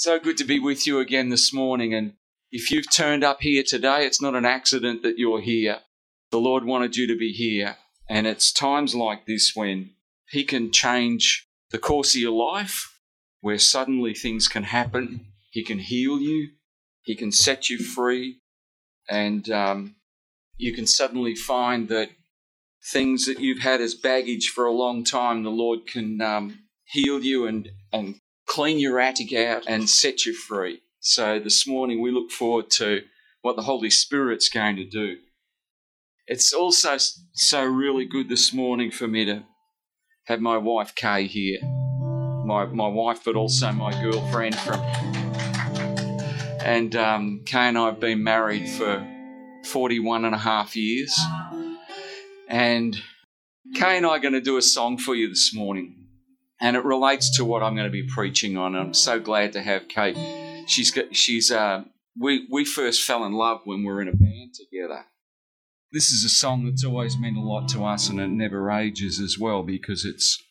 So good to be with you again this morning. And if you've turned up here today, it's not an accident that you're here. The Lord wanted you to be here. And it's times like this when He can change the course of your life, where suddenly things can happen. He can heal you, He can set you free, and um, you can suddenly find that things that you've had as baggage for a long time, the Lord can um, heal you and, and clean your attic out and set you free. So this morning we look forward to what the Holy Spirit's going to do. It's also so really good this morning for me to have my wife Kay here. My, my wife, but also my girlfriend from. And um, Kay and I have been married for 41 and a half years. And Kay and I are going to do a song for you this morning and it relates to what I'm going to be preaching on. I'm so glad to have Kate. She's got, she's uh, we we first fell in love when we were in a band together. This is a song that's always meant a lot to us, and it never ages as well because it's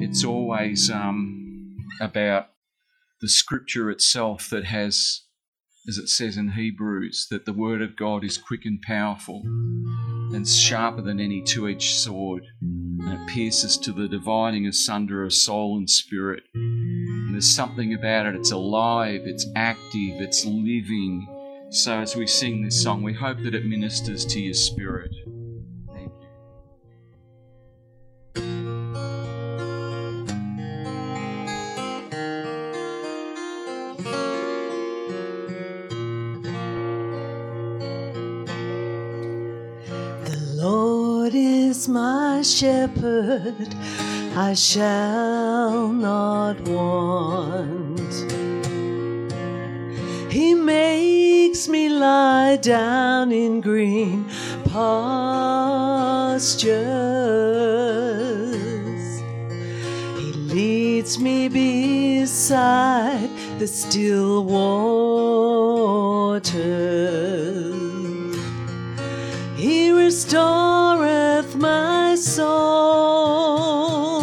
it's always um, about the scripture itself that has, as it says in Hebrews, that the word of God is quick and powerful and sharper than any two-edged sword and it pierces to the dividing asunder of soul and spirit. And there's something about it, it's alive, it's active, it's living. So as we sing this song, we hope that it ministers to your spirit. My shepherd, I shall not want. He makes me lie down in green pastures. He leads me beside the still waters. He restoreth my soul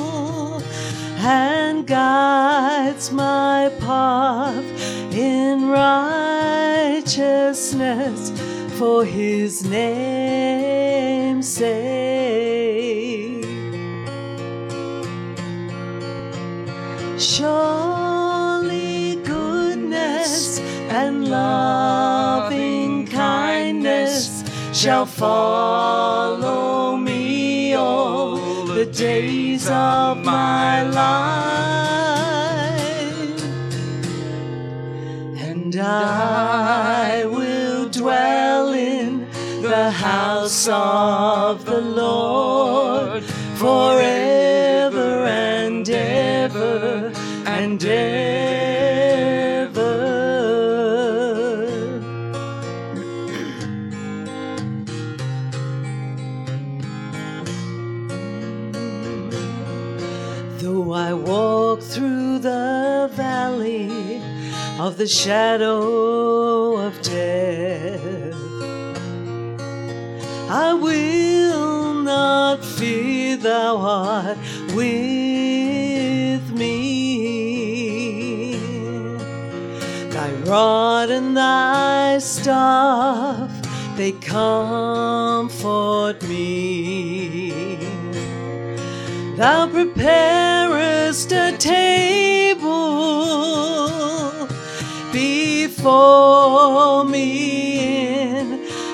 and guides my path in righteousness for his name's sake. Surely goodness and loving kindness shall follow days of my life, and I will dwell in the house of the Lord the shadow of death. I will not fear, thou art with me. Thy rod and thy staff, they comfort me. Thou preparest a table before me in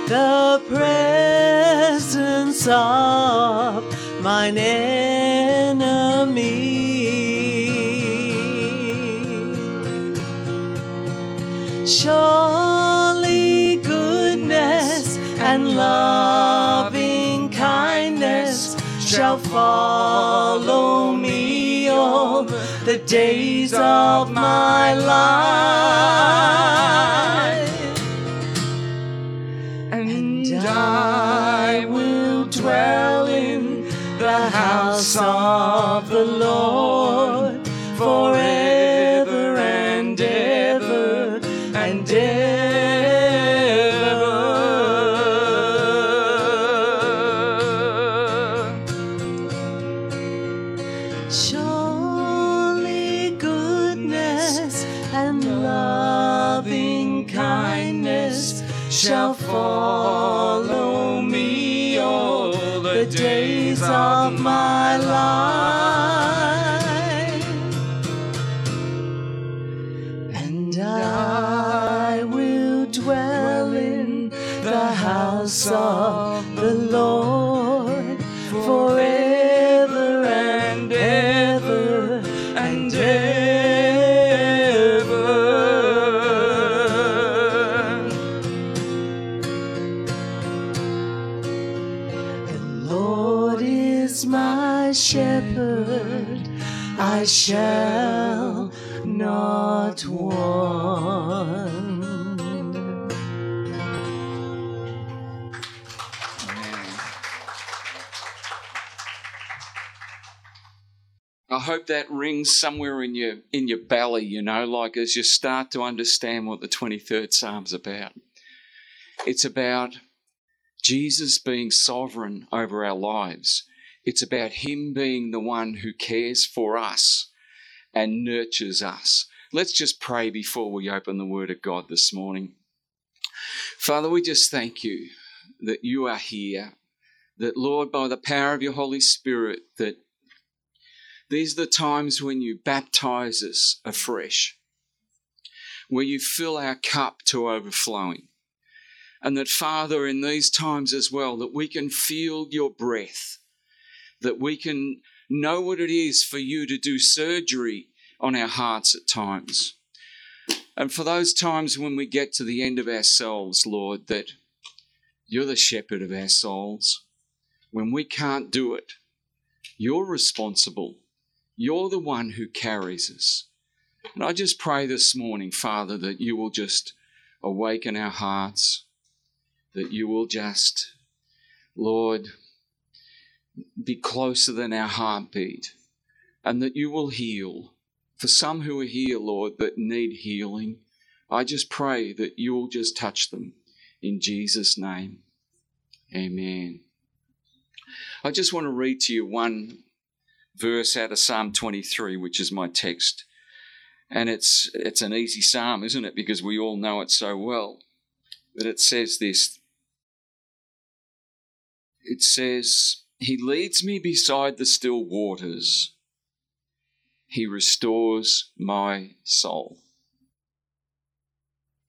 the presence of mine enemy. Surely goodness and loving kindness shall follow me all the days of my life. Loving kindness shall follow me all the days of my life. And I will dwell in the house of shall not want. I hope that rings somewhere in your in your belly, you know, like as you start to understand what the 23rd Psalm's about. It's about Jesus being sovereign over our lives. It's about him being the one who cares for us and nurtures us. Let's just pray before we open the word of God this morning. Father, we just thank you that you are here. That Lord, by the power of your Holy Spirit, that these are the times when you baptize us afresh, where you fill our cup to overflowing. And that, Father, in these times as well, that we can feel your breath, that we can know what it is for you to do surgery on our hearts at times. And for those times when we get to the end of ourselves, Lord, that you're the shepherd of our souls. When we can't do it, you're responsible. You're the one who carries us. And I just pray this morning, Father, that you will just awaken our hearts, that you will just, Lord, be closer than our heartbeat, and that you will heal. For some who are here, Lord, that need healing, I just pray that you will just touch them in Jesus' name. Amen. I just want to read to you one verse out of Psalm 23, which is my text. And it's it's an easy psalm, isn't it? Because we all know it so well. But it says this. It says, He leads me beside the still waters. He restores my soul.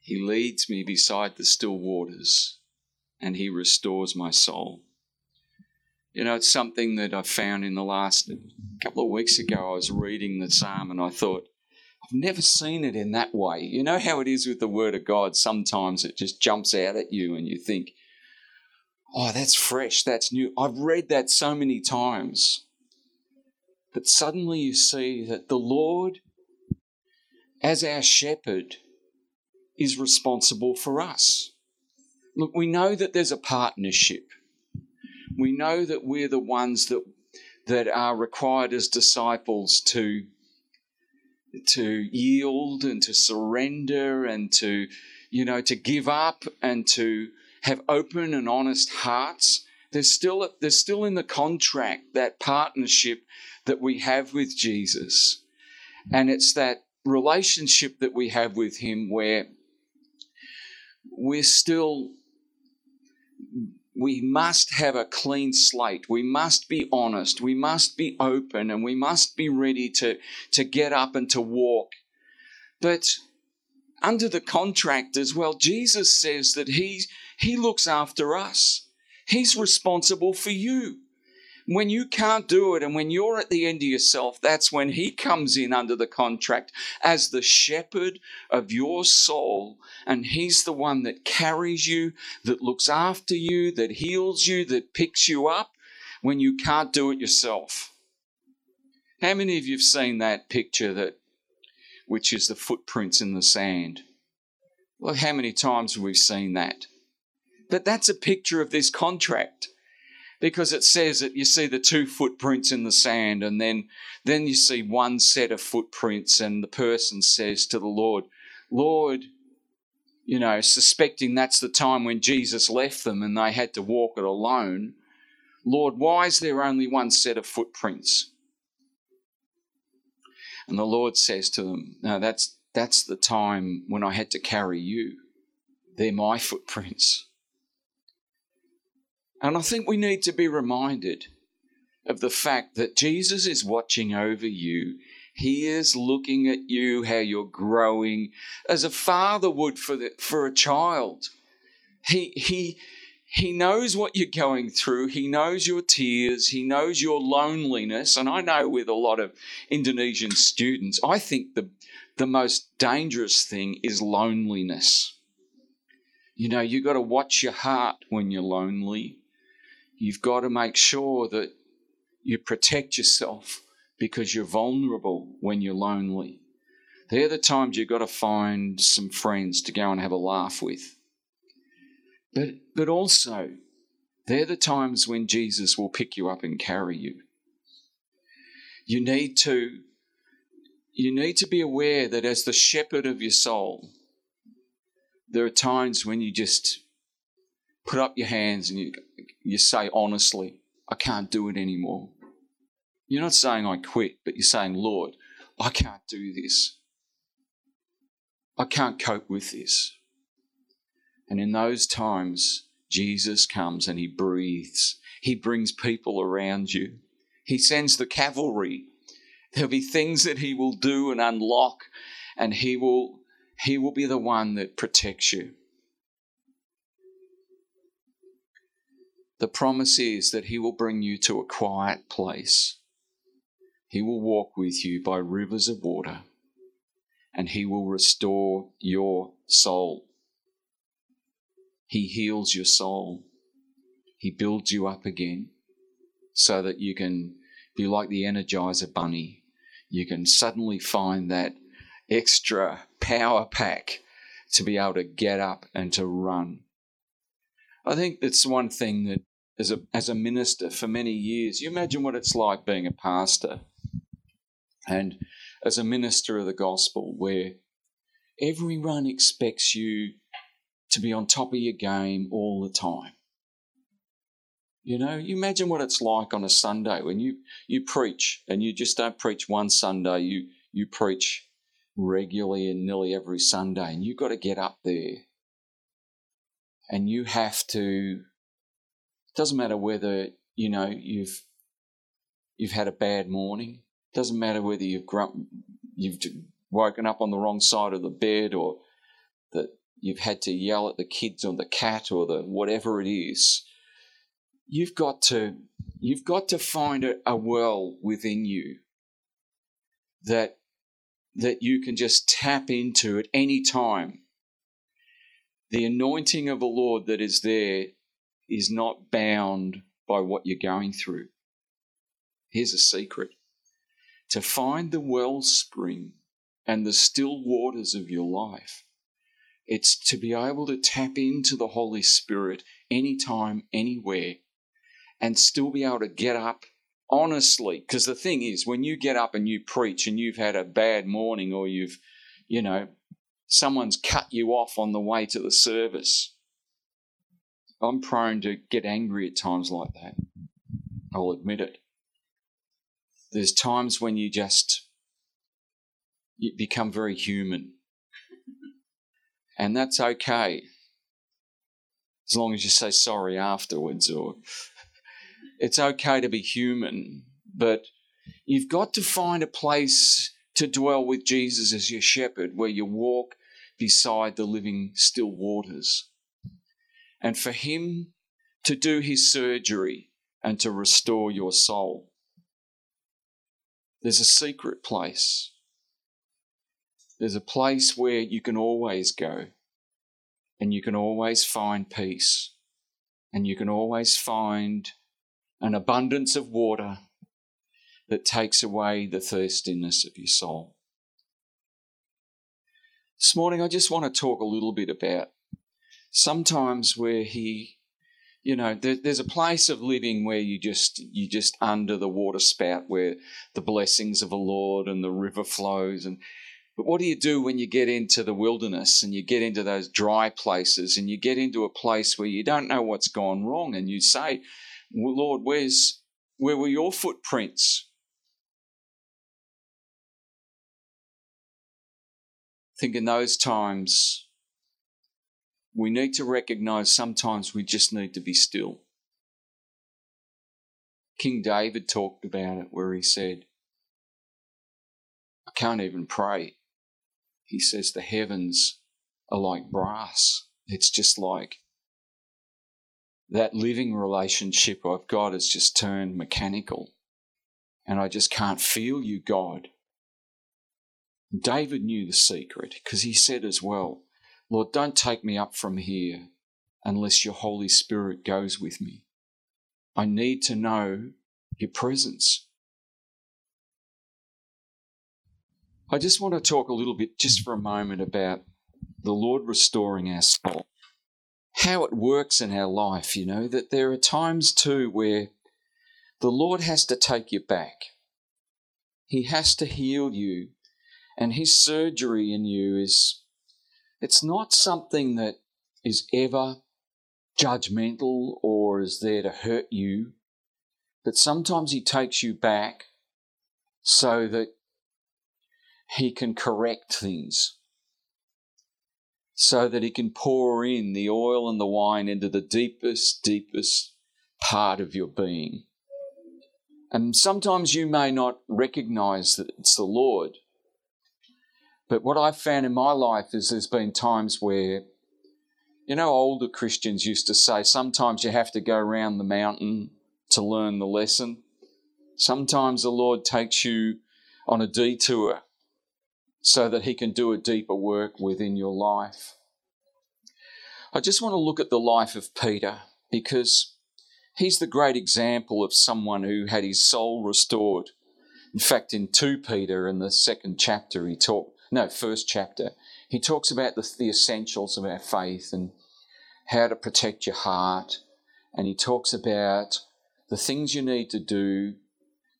He leads me beside the still waters, and He restores my soul. You know, it's something that I found in the last couple of weeks ago. I was reading the psalm and I thought, I've never seen it in that way. You know how it is with the Word of God? Sometimes it just jumps out at you and you think, oh, that's fresh, that's new. I've read that so many times. But suddenly you see that the Lord, as our shepherd, is responsible for us. Look, we know that there's a partnership. We know that we're the ones that that are required as disciples to to yield and to surrender and to you know to give up and to have open and honest hearts there's still there's still in the contract that partnership that we have with Jesus and it's that relationship that we have with him where we're still we must have a clean slate. We must be honest. We must be open and we must be ready to, to get up and to walk. But under the contract as well, Jesus says that he, he looks after us. He's responsible for you. When you can't do it and when you're at the end of yourself, that's when He comes in under the contract as the shepherd of your soul. And He's the one that carries you, that looks after you, that heals you, that picks you up when you can't do it yourself. How many of you have seen that picture that which is the footprints in the sand? Well, how many times have we seen that? But that's a picture of this contract because it says that you see the two footprints in the sand and then then you see one set of footprints and the person says to the lord lord you know suspecting that's the time when jesus left them and they had to walk it alone lord why is there only one set of footprints and the lord says to them no that's that's the time when I had to carry you. They're my footprints. And I think we need to be reminded of the fact that Jesus is watching over you. He is looking at you, how you're growing, as a father would for, the, for a child. He, he, he knows what you're going through. He knows your tears. He knows your loneliness. And I know with a lot of Indonesian students, I think the, the most dangerous thing is loneliness. You know, you've got to watch your heart when you're lonely. You've got to make sure that you protect yourself because you're vulnerable when you're lonely. They're the times you've got to find some friends to go and have a laugh with. But, but also, they're the times when Jesus will pick you up and carry you. You need to, you need to be aware that as the shepherd of your soul, there are times when you just put up your hands and you, you say honestly, I can't do it anymore. You're not saying I quit, but you're saying, Lord, I can't do this. I can't cope with this. And in those times, Jesus comes and he breathes. He brings people around you. He sends the cavalry. There'll be things that he will do and unlock, and he will, he will be the one that protects you. The promise is that he will bring you to a quiet place he will walk with you by rivers of water, and He will restore your soul. He heals your soul. He builds you up again so that you can be like the Energizer Bunny. You can suddenly find that extra power pack to be able to get up and to run. I think that's one thing that as a, as a minister for many years, you imagine what it's like being a pastor and as a minister of the gospel, where everyone expects you to be on top of your game all the time. You know, you imagine what it's like on a Sunday when you, you preach and you just don't preach one Sunday, you, you preach regularly and nearly every Sunday, and you've got to get up there and you have to. Doesn't matter whether you know you've you've had a bad morning, doesn't matter whether you've grump, you've woken up on the wrong side of the bed or that you've had to yell at the kids or the cat or the whatever it is. You've got to you've got to find a, a well within you that that you can just tap into at any time. The anointing of the Lord that is there is not bound by what you're going through. Here's a secret to find the wellspring and the still waters of your life. It's to be able to tap into the Holy Spirit anytime, anywhere, and still be able to get up honestly. Because the thing is, when you get up and you preach and you've had a bad morning or you've, you know, someone's cut you off on the way to the service, I'm prone to get angry at times like that. I'll admit it. There's times when you just you become very human. And that's okay. As long as you say sorry afterwards or it's okay to be human, but you've got to find a place to dwell with Jesus as your shepherd where you walk beside the living still waters. And for him to do his surgery and to restore your soul. There's a secret place. There's a place where you can always go and you can always find peace and you can always find an abundance of water that takes away the thirstiness of your soul. This morning, I just want to talk a little bit about sometimes where He you know there, there's a place of living where you just you just under the water spout where the blessings of the lord and the river flows and but what do you do when you get into the wilderness and you get into those dry places and you get into a place where you don't know what's gone wrong and you say well, lord where's where were your footprints think in those times, we need to recognize sometimes we just need to be still. King David talked about it where he said, I can't even pray. He says, The heavens are like brass. It's just like that living relationship I've got has just turned mechanical. And I just can't feel you, God. David knew the secret because he said as well, Lord, don't take me up from here unless your Holy Spirit goes with me. I need to know your presence. I just want to talk a little bit, just for a moment, about the Lord restoring our soul. How it works in our life, you know, that there are times too where the Lord has to take you back. He has to heal you. And His surgery in you is, it's not something that is ever judgmental or is there to hurt you. But sometimes He takes you back so that He can correct things, so that He can pour in the oil and the wine into the deepest, deepest part of your being. And sometimes you may not recognize that it's the Lord. But what I've found in my life is there's been times where, you know, older Christians used to say sometimes you have to go around the mountain to learn the lesson. Sometimes the Lord takes you on a detour so that He can do a deeper work within your life. I just want to look at the life of Peter because he's the great example of someone who had his soul restored. In fact, in 2 Peter, in the second chapter, he talked, no, first chapter, he talks about the, the essentials of our faith and how to protect your heart. And he talks about the things you need to do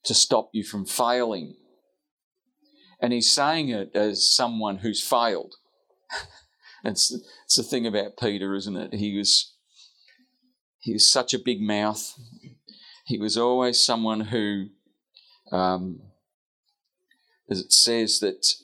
to stop you from failing. And he's saying it as someone who's failed. it's, it's the thing about Peter, isn't it? He was, he was such a big mouth. He was always someone who, um, as it says, that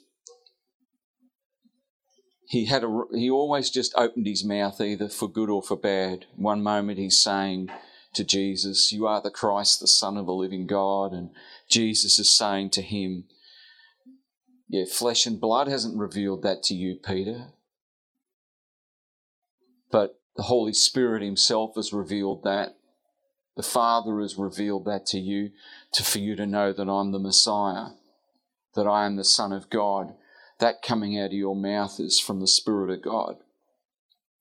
he had a, he always just opened his mouth either for good or for bad. One moment he's saying, to Jesus, You are the Christ, the Son of the living God. And Jesus is saying to him, Yeah, flesh and blood hasn't revealed that to you, Peter. But the Holy Spirit Himself has revealed that. The Father has revealed that to you, to, for you to know that I'm the Messiah, that I am the Son of God. That coming out of your mouth is from the Spirit of God.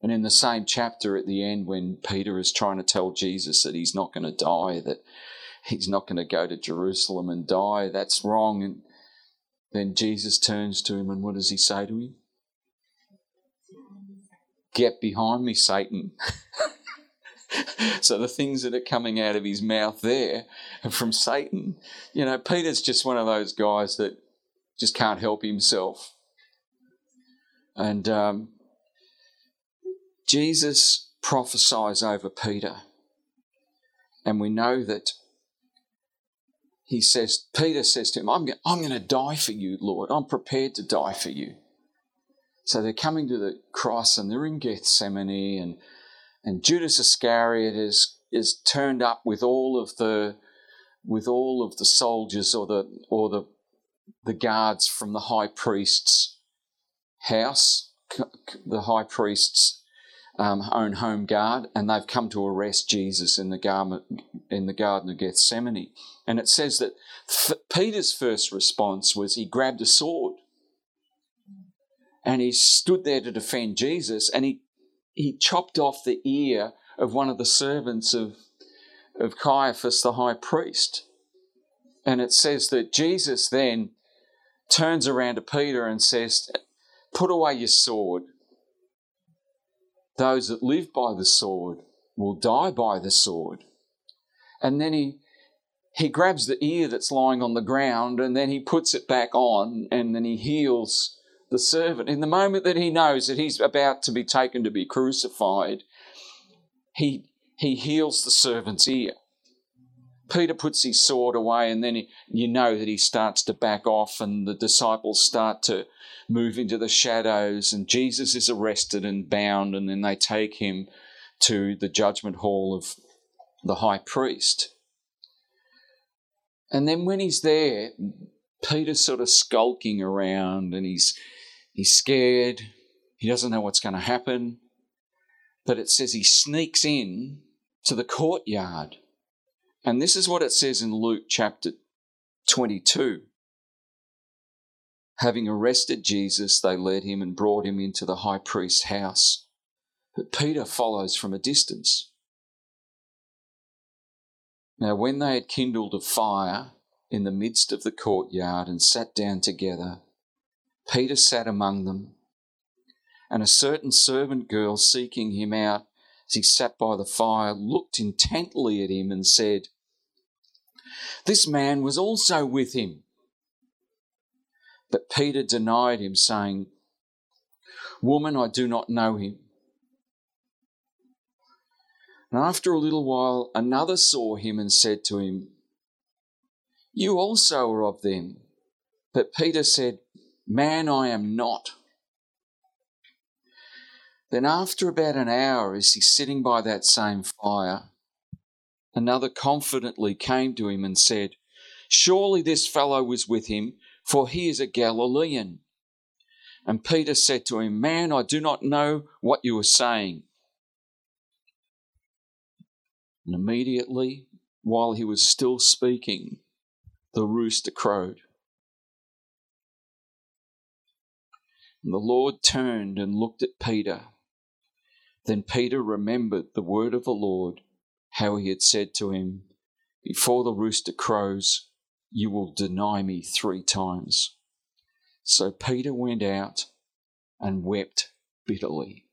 And in the same chapter at the end, when Peter is trying to tell Jesus that he's not going to die, that he's not going to go to Jerusalem and die, that's wrong. And then Jesus turns to him, and what does he say to him? Get behind me, Satan. so the things that are coming out of his mouth there are from Satan. You know, Peter's just one of those guys that just can't help himself. And um, Jesus prophesies over Peter. And we know that he says, Peter says to him, I'm, I'm going to die for you, Lord. I'm prepared to die for you. So they're coming to the cross and they're in Gethsemane and, and Judas Iscariot is, is turned up with all of the, with all of the soldiers or the, or the, the guards from the high priest's house, the high priest's um, own home guard, and they've come to arrest Jesus in the garment in the Garden of Gethsemane. And it says that F- Peter's first response was he grabbed a sword, and he stood there to defend Jesus, and he he chopped off the ear of one of the servants of of Caiaphas the high priest. And it says that Jesus then turns around to Peter and says, Put away your sword. Those that live by the sword will die by the sword. And then he, he grabs the ear that's lying on the ground and then he puts it back on and then he heals the servant. In the moment that he knows that he's about to be taken to be crucified, he, he heals the servant's ear. Peter puts his sword away, and then he, you know that he starts to back off, and the disciples start to move into the shadows, and Jesus is arrested and bound, and then they take him to the judgment hall of the high priest. And then when he's there, Peter's sort of skulking around and he's he's scared. He doesn't know what's going to happen. But it says he sneaks in to the courtyard. And this is what it says in Luke chapter 22. Having arrested Jesus, they led him and brought him into the high priest's house. But Peter follows from a distance. Now, when they had kindled a fire in the midst of the courtyard and sat down together, Peter sat among them. And a certain servant girl, seeking him out as he sat by the fire, looked intently at him and said, This man was also with him. But Peter denied him, saying, Woman, I do not know him. And after a little while, another saw him and said to him, You also are of them. But Peter said, Man, I am not. Then, after about an hour, as he's sitting by that same fire, another confidently came to him and said, Surely this fellow was with him, for he is a Galilean. And Peter said to him, Man, I do not know what you are saying. And immediately, while he was still speaking, the rooster crowed. And the Lord turned and looked at Peter. Then Peter remembered the word of the Lord, how he had said to him, Before the rooster crows, you will deny me three times. So Peter went out and wept bitterly.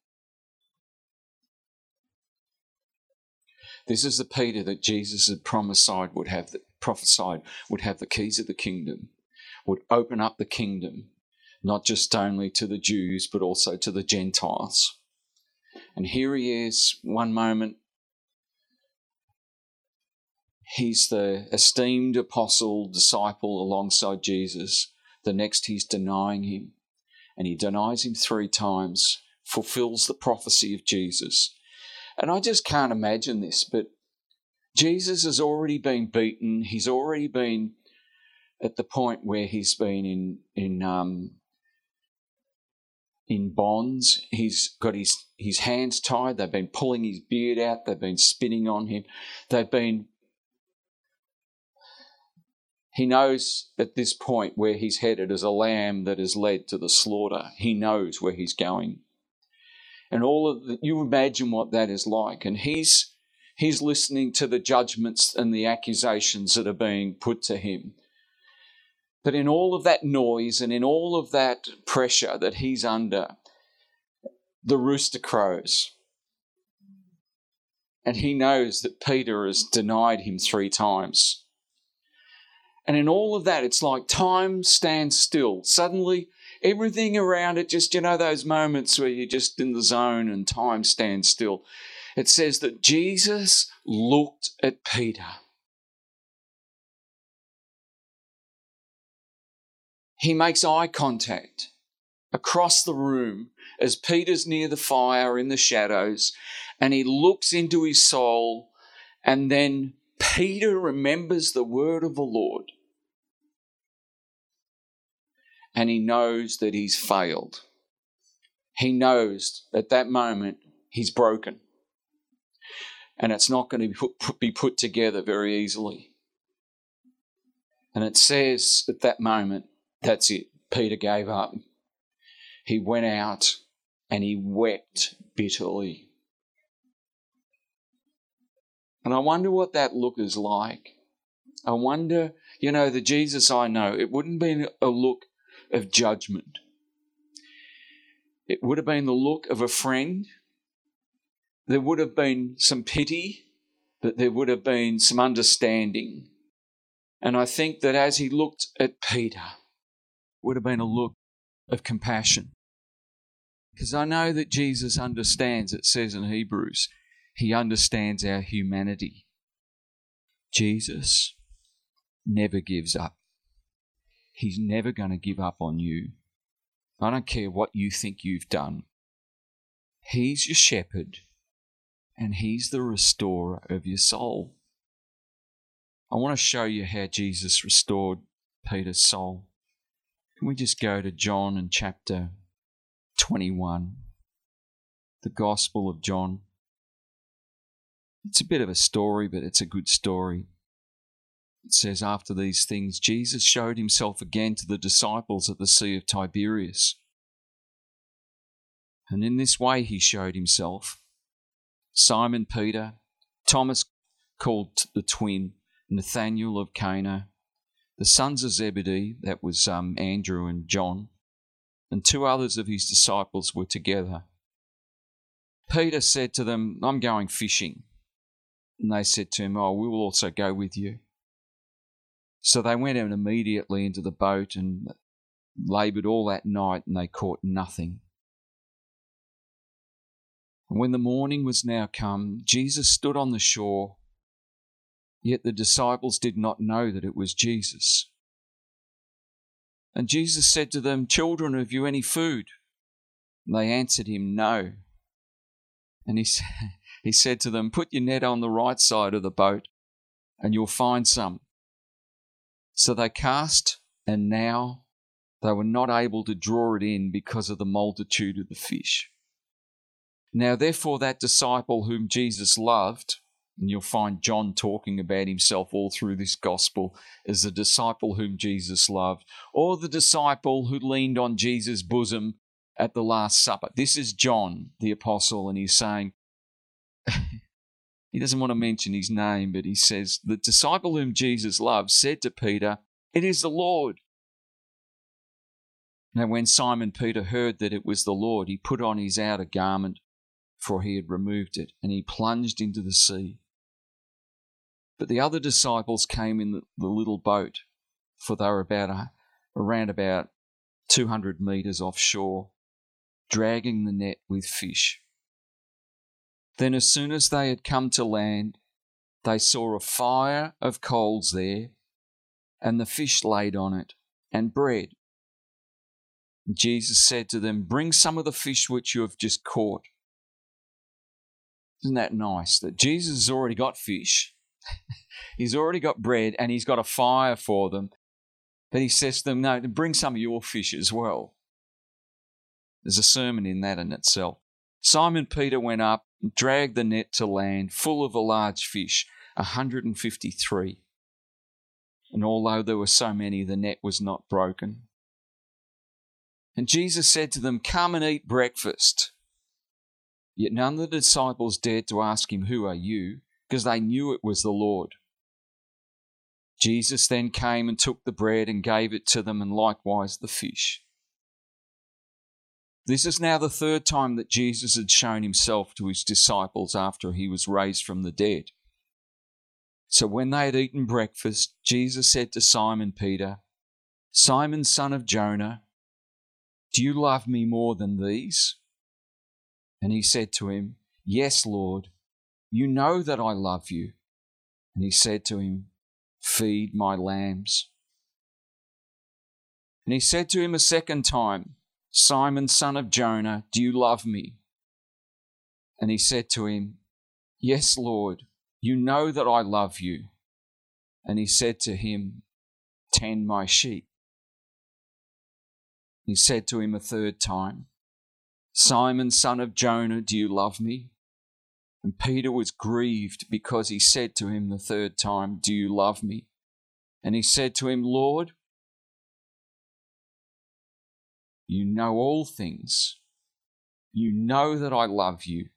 This is the Peter that Jesus had prophesied would have the, prophesied would have the keys of the kingdom, would open up the kingdom, not just only to the Jews, but also to the Gentiles. And here he is, one moment, he's the esteemed apostle, disciple alongside Jesus. The next, he's denying him, and he denies him three times, fulfills the prophecy of Jesus. And I just can't imagine this, but Jesus has already been beaten. He's already been at the point where he's been in in um, in bonds. He's got his his hands tied. They've been pulling his beard out. They've been spitting on him. They've been. He knows at this point where he's headed as a lamb that is led to the slaughter. He knows where he's going and all of the, you imagine what that is like. And he's he's listening to the judgments and the accusations that are being put to him. But in all of that noise and in all of that pressure that he's under, the rooster crows. And he knows that Peter has denied him three times. And in all of that, it's like time stands still. Suddenly, everything around it, just, you know, those moments where you're just in the zone and time stands still. It says that Jesus looked at Peter. He makes eye contact across the room as Peter's near the fire in the shadows, and he looks into his soul, and then Peter remembers the word of the Lord and he knows that he's failed. He knows at that moment he's broken. And it's not going to be put, be put together very easily. And it says at that moment, that's it. Peter gave up. He went out and he wept bitterly. And I wonder what that look is like. I wonder, you know, the Jesus I know, it wouldn't be a look of judgment. It would have been the look of a friend. There would have been some pity, but there would have been some understanding. And I think that as he looked at Peter, would have been a look of compassion. Because I know that Jesus understands, it says in Hebrews, he understands our humanity. Jesus never gives up. He's never going to give up on you. I don't care what you think you've done. He's your shepherd and He's the restorer of your soul. I want to show you how Jesus restored Peter's soul. Can we just go to John and chapter 21? The Gospel of John. It's a bit of a story, but it's a good story. It says, After these things, Jesus showed himself again to the disciples at the Sea of Tiberias. And in this way he showed himself Simon Peter, Thomas called the twin, Nathanael of Cana, the sons of Zebedee, that was um, Andrew and John, and two others of his disciples were together. Peter said to them, I'm going fishing. And they said to him, Oh, we will also go with you. So they went out immediately into the boat and laboured all that night, and they caught nothing. And when the morning was now come, Jesus stood on the shore, yet the disciples did not know that it was Jesus. And Jesus said to them, Children, have you any food? And they answered him, No. And he, he said to them, Put your net on the right side of the boat, and you'll find some. So they cast, and now they were not able to draw it in because of the multitude of the fish. Now, therefore, that disciple whom Jesus loved, and you'll find John talking about himself all through this gospel as the disciple whom Jesus loved, or the disciple who leaned on Jesus' bosom at the Last Supper. This is John, the apostle, and he's saying, he doesn't want to mention his name, but he says, The disciple whom Jesus loved said to Peter, It is the Lord. Now, when Simon Peter heard that it was the Lord, he put on his outer garment for he had removed it, and he plunged into the sea. But the other disciples came in the, the little boat, for they were about a, around about 200 metres offshore, dragging the net with fish. Then, as soon as they had come to land, they saw a fire of coals there, and the fish laid on it, and bread. Jesus said to them, Bring some of the fish which you have just caught. Isn't that nice that Jesus has already got fish, he's already got bread, and he's got a fire for them. But he says to them, No, bring some of your fish as well. There's a sermon in that in itself. Simon Peter went up, dragged the net to land, full of a large fish, 153. And although there were so many, the net was not broken. And Jesus said to them, Come and eat breakfast. Yet none of the disciples dared to ask him, Who are you? Because they knew it was the Lord. Jesus then came and took the bread and gave it to them, and likewise the fish. This is now the third time that Jesus had shown himself to his disciples after he was raised from the dead. So when they had eaten breakfast, Jesus said to Simon Peter, Simon, son of Jonah, do you love me more than these? And he said to him, Yes, Lord, you know that I love you. And he said to him, Feed my lambs. And he said to him a second time, Simon, son of Jonah, do you love me? And he said to him, Yes, Lord, you know that I love you. And he said to him, Tend my sheep. He said to him a third time, Simon, son of Jonah, do you love me? And Peter was grieved because he said to him the third time, Do you love me? And he said to him, Lord, you know all things. You know that I love you.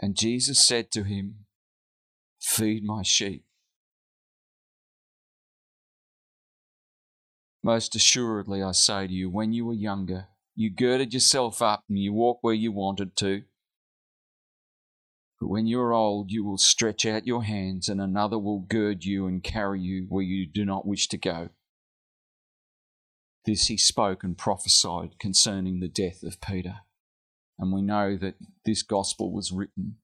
And Jesus said to him, Feed my sheep. Most assuredly, I say to you, when you were younger, you girded yourself up and you walked where you wanted to. But when you are old, you will stretch out your hands, and another will gird you and carry you where you do not wish to go. This he spoke and prophesied concerning the death of Peter. And we know that this gospel was written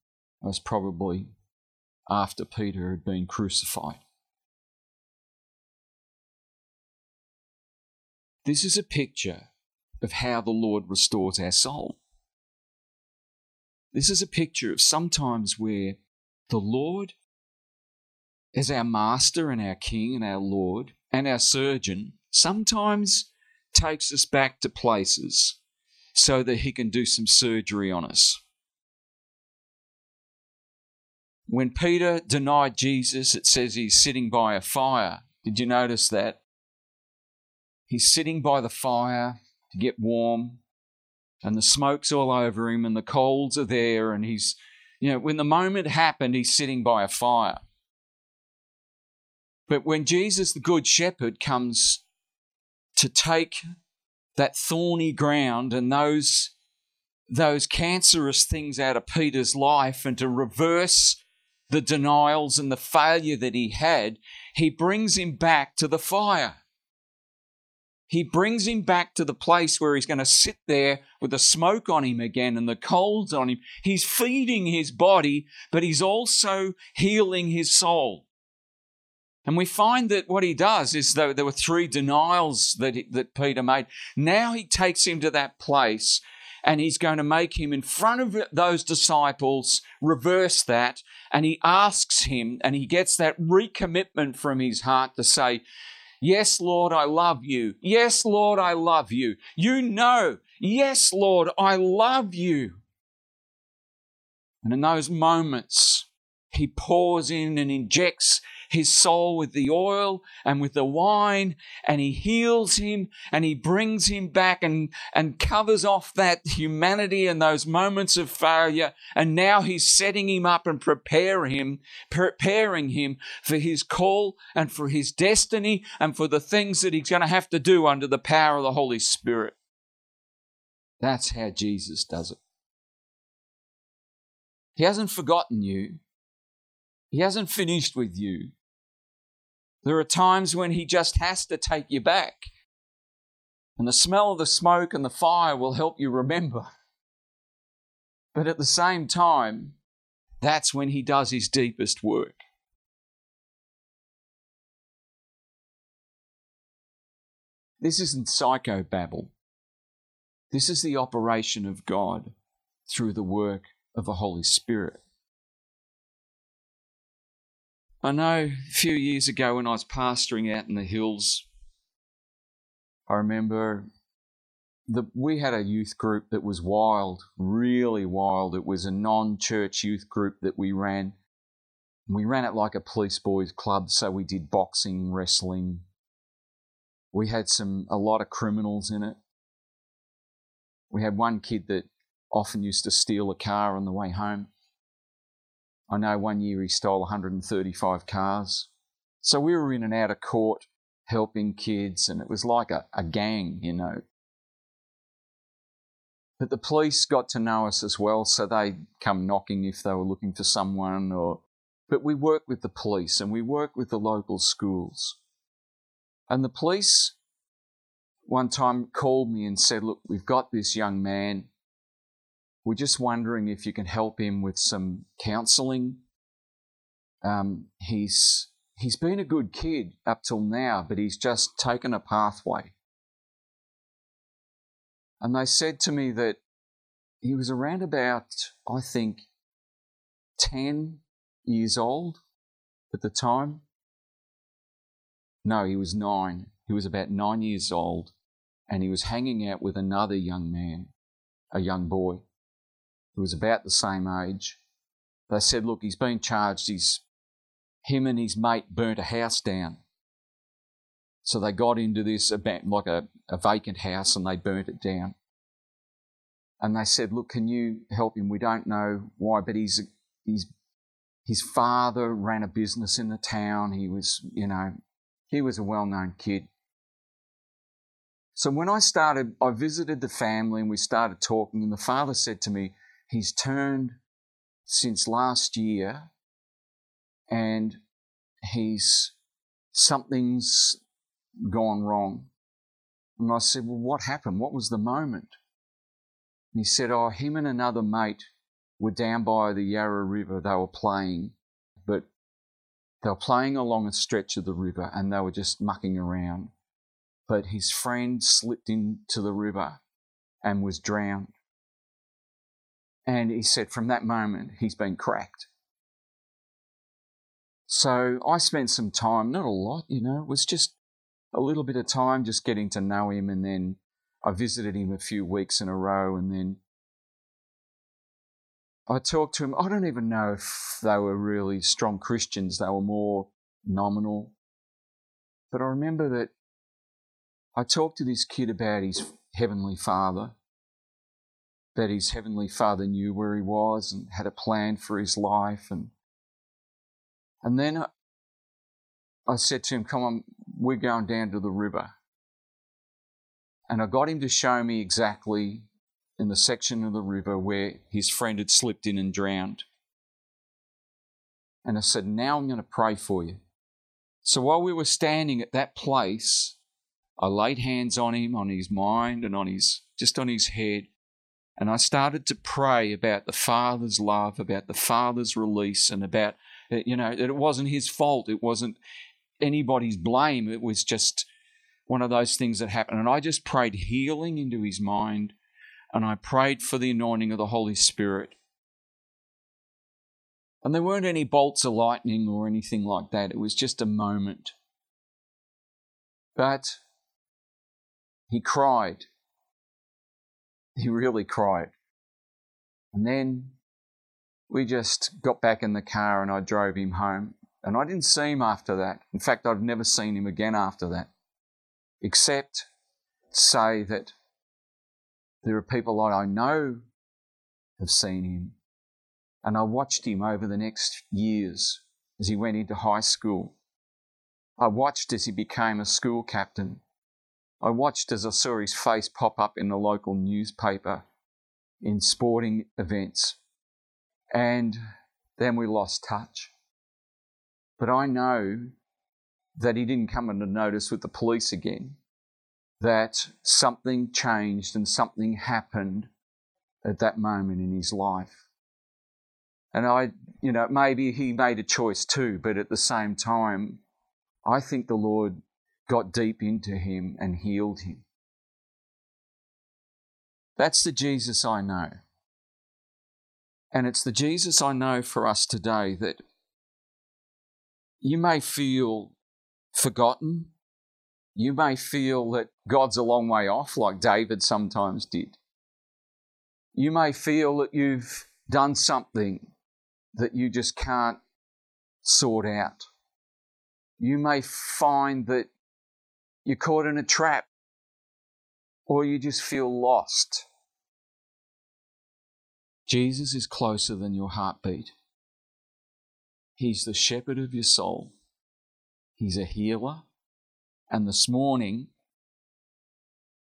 most probably after Peter had been crucified. This is a picture of how the Lord restores our soul. This is a picture of sometimes where the Lord, as our master and our king and our Lord and our surgeon, sometimes takes us back to places so that he can do some surgery on us. When Peter denied Jesus, it says he's sitting by a fire. Did you notice that? He's sitting by the fire to get warm, and the smoke's all over him, and the coals are there, and he's, you know, when the moment happened, he's sitting by a fire. But when Jesus, the Good Shepherd, comes to take that thorny ground and those, those cancerous things out of Peter's life and to reverse the denials and the failure that he had, he brings him back to the fire. He brings him back to the place where he's going to sit there with the smoke on him again and the coals on him. He's feeding his body, but he's also healing his soul. And we find that what he does is that there were three denials that, that Peter made. Now he takes him to that place and he's going to make him in front of those disciples reverse that. And he asks him and he gets that recommitment from his heart to say, Yes, Lord, I love you. Yes, Lord, I love you. You know, yes, Lord, I love you. And in those moments, he pours in and injects his soul with the oil and with the wine, and he heals him and he brings him back and, and covers off that humanity and those moments of failure. And now he's setting him up and preparing him, preparing him for his call and for his destiny and for the things that he's going to have to do under the power of the Holy Spirit. That's how Jesus does it. He hasn't forgotten you. He hasn't finished with you. There are times when He just has to take you back. And the smell of the smoke and the fire will help you remember. But at the same time, that's when He does His deepest work. This isn't psychobabble. This is the operation of God through the work of the Holy Spirit. I know a few years ago when I was pastoring out in the hills, I remember the, we had a youth group that was wild, really wild. It was a non church youth group that we ran. We ran it like a police boys club, so we did boxing, wrestling. We had some a lot of criminals in it. We had one kid that often used to steal a car on the way home. I know one year he stole 135 cars. So we were in and out of court helping kids, and it was like a, a gang, you know. But the police got to know us as well, so they'd come knocking if they were looking for someone or but we work with the police and we work with the local schools. And the police one time called me and said, Look, we've got this young man. We're just wondering if you can help him with some counselling. Um, he's he's been a good kid up till now, but he's just taken a pathway. And they said to me that he was around about, I think, 10 years old at the time. No, he was nine. He was about nine years old, and he was hanging out with another young man, a young boy who was about the same age. They said, Look, he's been charged. He's, him and his mate burnt a house down. So they got into this, like a, a vacant house, and they burnt it down. And they said, Look, can you help him? We don't know why, but he's, he's, his father ran a business in the town. He was, you know, he was a well known kid. So when I started, I visited the family and we started talking, and the father said to me, He's turned since last year and he's something's gone wrong. And I said, Well, what happened? What was the moment? And he said, Oh, him and another mate were down by the Yarra River. They were playing but they were playing along a stretch of the river and they were just mucking around. But his friend slipped into the river and was drowned. And he said, from that moment, he's been cracked. So I spent some time, not a lot, you know, it was just a little bit of time just getting to know him. And then I visited him a few weeks in a row. And then I talked to him. I don't even know if they were really strong Christians, they were more nominal. But I remember that I talked to this kid about his heavenly father, that his heavenly father knew where he was and had a plan for his life. And, and then I said to him, Come on, we're going down to the river. And I got him to show me exactly in the section of the river where his friend had slipped in and drowned. And I said, Now I'm going to pray for you. So while we were standing at that place, I laid hands on him, on his mind, and on his just on his head. And I started to pray about the Father's love, about the Father's release, and about, you know, that it wasn't his fault. It wasn't anybody's blame. It was just one of those things that happened. And I just prayed healing into his mind and I prayed for the anointing of the Holy Spirit. And there weren't any bolts of lightning or anything like that. It was just a moment. But he cried. He really cried. And then we just got back in the car and I drove him home. And I didn't see him after that. In fact, I've never seen him again after that, except say that there are people I know have seen him. And I watched him over the next years as he went into high school. I watched as he became a school captain. I watched as I saw his face pop up in the local newspaper in sporting events. And then we lost touch. But I know that he didn't come into notice with the police again that something changed and something happened at that moment in his life. And I, you know, maybe he made a choice too, but at the same time, I think the Lord got deep into him and healed him. That's the Jesus I know. And it's the Jesus I know for us today that you may feel forgotten, you may feel that God's a long way off, like David sometimes did. You may feel that you've done something that you just can't sort out. You may find that you're caught in a trap or you just feel lost. Jesus is closer than your heartbeat. He's the shepherd of your soul. He's a healer. And this morning,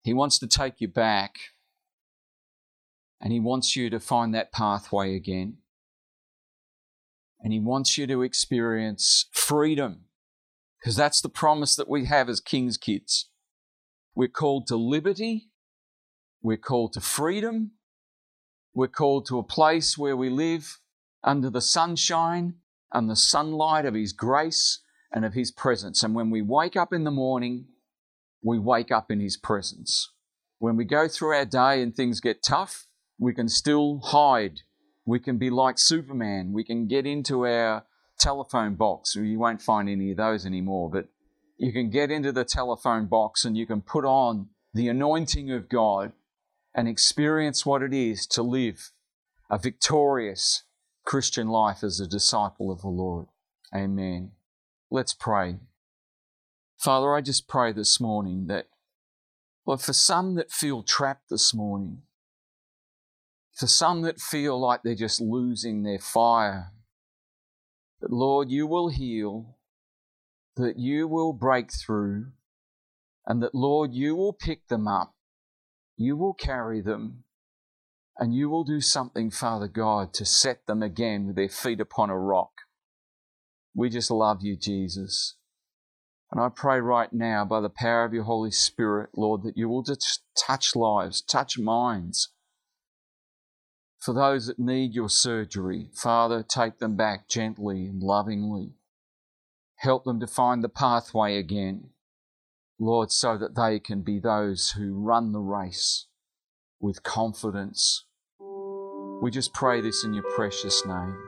He wants to take you back and He wants you to find that pathway again. And He wants you to experience freedom because that's the promise that we have as King's kids. We're called to liberty, we're called to freedom, we're called to a place where we live under the sunshine and the sunlight of His grace and of His presence. And when we wake up in the morning, we wake up in His presence. When we go through our day and things get tough, we can still hide. We can be like Superman. We can get into our telephone box. You won't find any of those anymore, but you can get into the telephone box and you can put on the anointing of God and experience what it is to live a victorious Christian life as a disciple of the Lord. Amen. Let's pray. Father, I just pray this morning that, Lord, for some that feel trapped this morning, for some that feel like they're just losing their fire, that, Lord, you will heal, that you will break through, and that, Lord, you will pick them up, you will carry them, and you will do something, Father God, to set them again with their feet upon a rock. We just love you, Jesus. And I pray right now, by the power of your Holy Spirit, Lord, that you will just touch lives, touch minds. For those that need your surgery, Father, take them back gently and lovingly. Help them to find the pathway again, Lord, so that they can be those who run the race with confidence. We just pray this in your precious name.